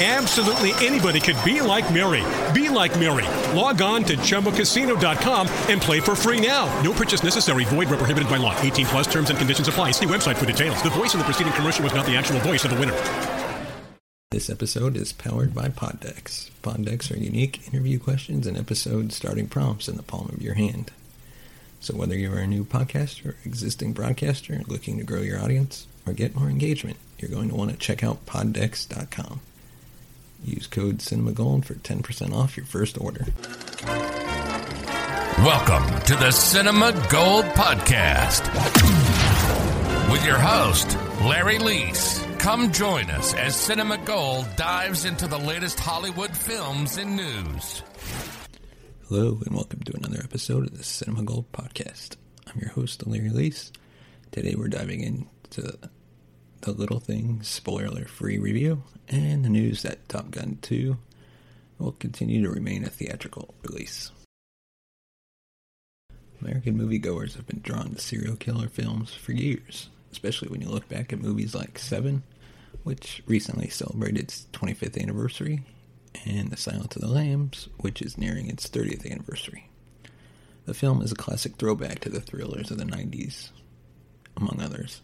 Absolutely anybody could be like Mary. Be like Mary. Log on to ChumbaCasino.com and play for free now. No purchase necessary. Void where prohibited by law. 18 plus terms and conditions apply. See website for details. The voice in the preceding commercial was not the actual voice of the winner. This episode is powered by Poddecks. Poddecks are unique interview questions and episode starting prompts in the palm of your hand. So whether you're a new podcaster, existing broadcaster, looking to grow your audience, or get more engagement, you're going to want to check out poddecks.com. Use code CinemaGold for 10% off your first order. Welcome to the Cinema Gold Podcast with your host, Larry Leese. Come join us as Cinema Gold dives into the latest Hollywood films and news. Hello, and welcome to another episode of the Cinema Gold Podcast. I'm your host, Larry Leese. Today we're diving into the Little Things spoiler free review and the news that Top Gun 2 will continue to remain a theatrical release. American moviegoers have been drawn to serial killer films for years, especially when you look back at movies like Seven, which recently celebrated its 25th anniversary, and The Silence of the Lambs, which is nearing its 30th anniversary. The film is a classic throwback to the thrillers of the 90s, among others.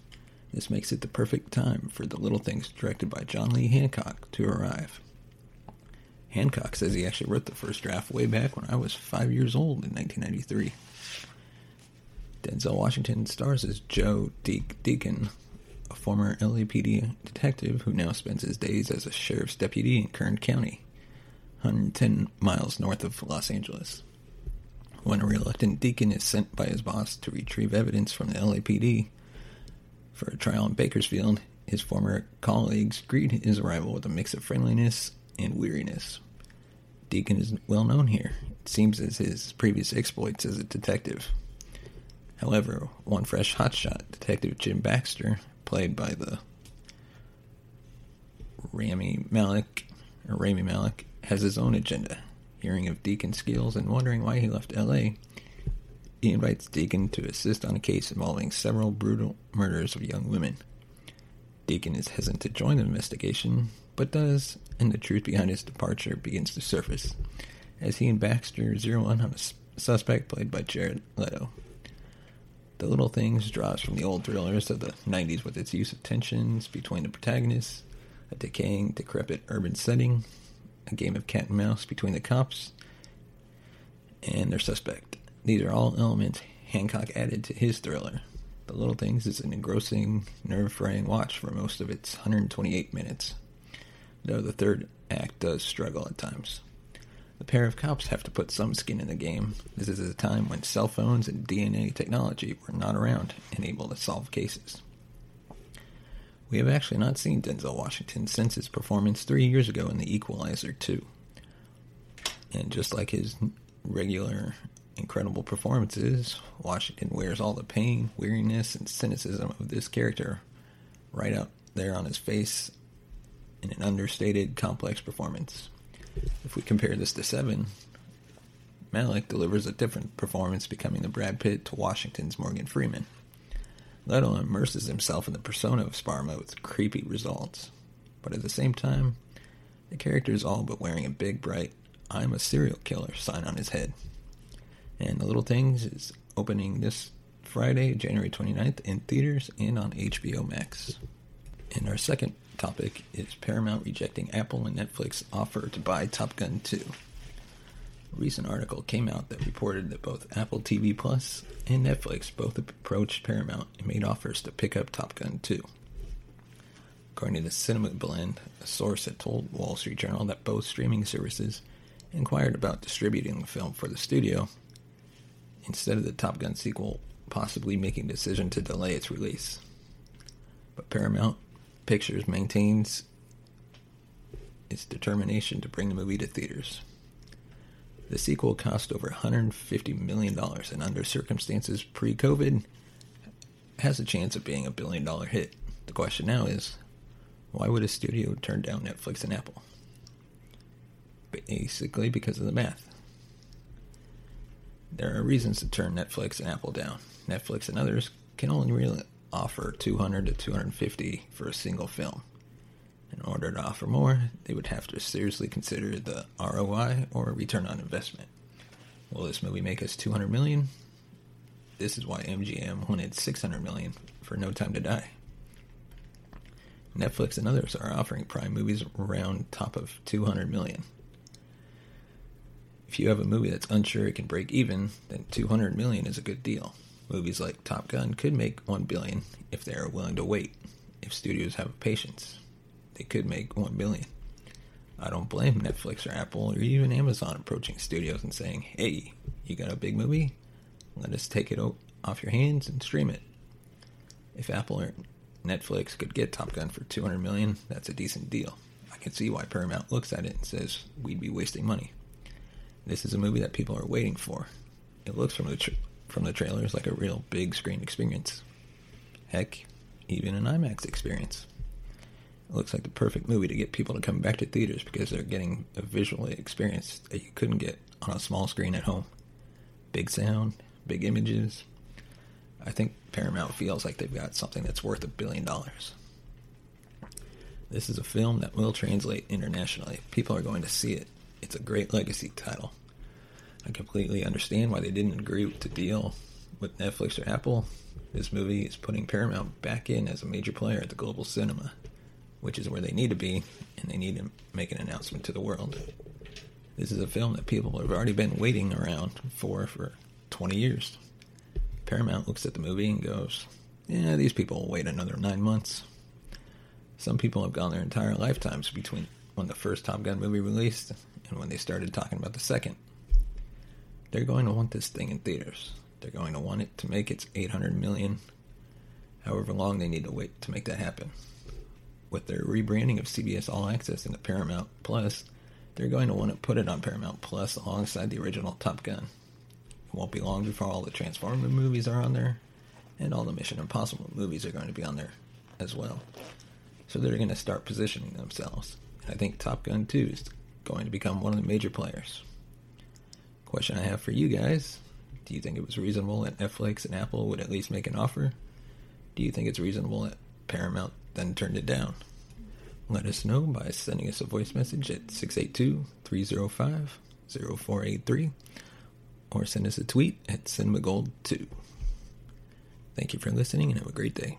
This makes it the perfect time for The Little Things directed by John Lee Hancock to arrive. Hancock says he actually wrote the first draft way back when I was five years old in 1993. Denzel Washington stars as Joe De- Deacon, a former LAPD detective who now spends his days as a sheriff's deputy in Kern County, 110 miles north of Los Angeles. When a reluctant Deacon is sent by his boss to retrieve evidence from the LAPD for a trial in Bakersfield, his former colleagues greet his arrival with a mix of friendliness and weariness. Deacon is well known here. It seems as his previous exploits as a detective. However, one fresh hotshot, Detective Jim Baxter, played by the Rami Malek, or Rami Malek, has his own agenda. Hearing of Deacon's skills and wondering why he left L.A., he invites Deacon to assist on a case involving several brutal murders of young women. Deacon is hesitant to join the investigation, but does, and the truth behind his departure begins to surface, as he and Baxter zero in on a suspect played by Jared Leto. The Little Things draws from the old thrillers of the 90s with its use of tensions between the protagonists, a decaying, decrepit urban setting, a game of cat and mouse between the cops, and their suspect. These are all elements Hancock added to his thriller. The Little Things is an engrossing, nerve-fraying watch for most of its 128 minutes, though the third act does struggle at times. The pair of cops have to put some skin in the game. This is a time when cell phones and DNA technology were not around and able to solve cases. We have actually not seen Denzel Washington since his performance three years ago in The Equalizer 2. And just like his regular incredible performances, Washington wears all the pain, weariness, and cynicism of this character right out there on his face in an understated, complex performance. If we compare this to Seven, Malek delivers a different performance, becoming the Brad Pitt to Washington's Morgan Freeman. Leto immerses himself in the persona of Sparma with creepy results. But at the same time, the character is all but wearing a big, bright, I'm a serial killer sign on his head. And The Little Things is opening this Friday, January 29th, in theaters and on HBO Max. And our second topic is Paramount rejecting Apple and Netflix offer to buy Top Gun 2. A recent article came out that reported that both Apple TV Plus and Netflix both approached Paramount and made offers to pick up Top Gun 2. According to the Cinema Blend, a source had told Wall Street Journal that both streaming services inquired about distributing the film for the studio instead of the Top Gun sequel possibly making a decision to delay its release. But Paramount Pictures maintains its determination to bring the movie to theaters. The sequel cost over $150 million and under circumstances pre-COVID has a chance of being a billion dollar hit. The question now is, why would a studio turn down Netflix and Apple? Basically because of the math. There are reasons to turn Netflix and Apple down. Netflix and others can only really offer 200 to 250 for a single film. In order to offer more, they would have to seriously consider the ROI or return on investment. Will this movie make us 200 million? This is why MGM wanted 600 million for No Time to Die. Netflix and others are offering Prime movies around top of 200 million. If you have a movie that's unsure it can break even, then 200 million is a good deal. Movies like Top Gun could make 1 billion if they are willing to wait. If studios have patience, they could make 1 billion. I don't blame Netflix or Apple or even Amazon approaching studios and saying, "Hey, you got a big movie? Let us take it off your hands and stream it." If Apple or Netflix could get Top Gun for 200 million, that's a decent deal. I can see why Paramount looks at it and says we'd be wasting money. This is a movie that people are waiting for. It looks from the from the trailers like a real big screen experience. Heck, even an IMAX experience. It looks like the perfect movie to get people to come back to theaters because they're getting a visual experience that you couldn't get on a small screen at home. Big sound, big images. I think Paramount feels like they've got something that's worth a billion dollars. This is a film that will translate internationally. People are going to see it. It's a great legacy title. I completely understand why they didn't agree to deal with Netflix or Apple. This movie is putting Paramount back in as a major player at the global cinema, which is where they need to be, and they need to make an announcement to the world. This is a film that people have already been waiting around for for 20 years. Paramount looks at the movie and goes, Yeah, these people will wait another nine months. Some people have gone their entire lifetimes between when the first Top Gun movie released and when they started talking about the second. They're going to want this thing in theaters. They're going to want it to make its 800 million, however long they need to wait to make that happen. With their rebranding of CBS All Access into Paramount Plus, they're going to want to put it on Paramount Plus alongside the original Top Gun. It won't be long before all the Transformer movies are on there, and all the Mission Impossible movies are going to be on there as well. So they're going to start positioning themselves. I think Top Gun 2 is going to become one of the major players. Question I have for you guys Do you think it was reasonable that Netflix and Apple would at least make an offer? Do you think it's reasonable that Paramount then turned it down? Let us know by sending us a voice message at 682 305 0483 or send us a tweet at cinemagold2. Thank you for listening and have a great day.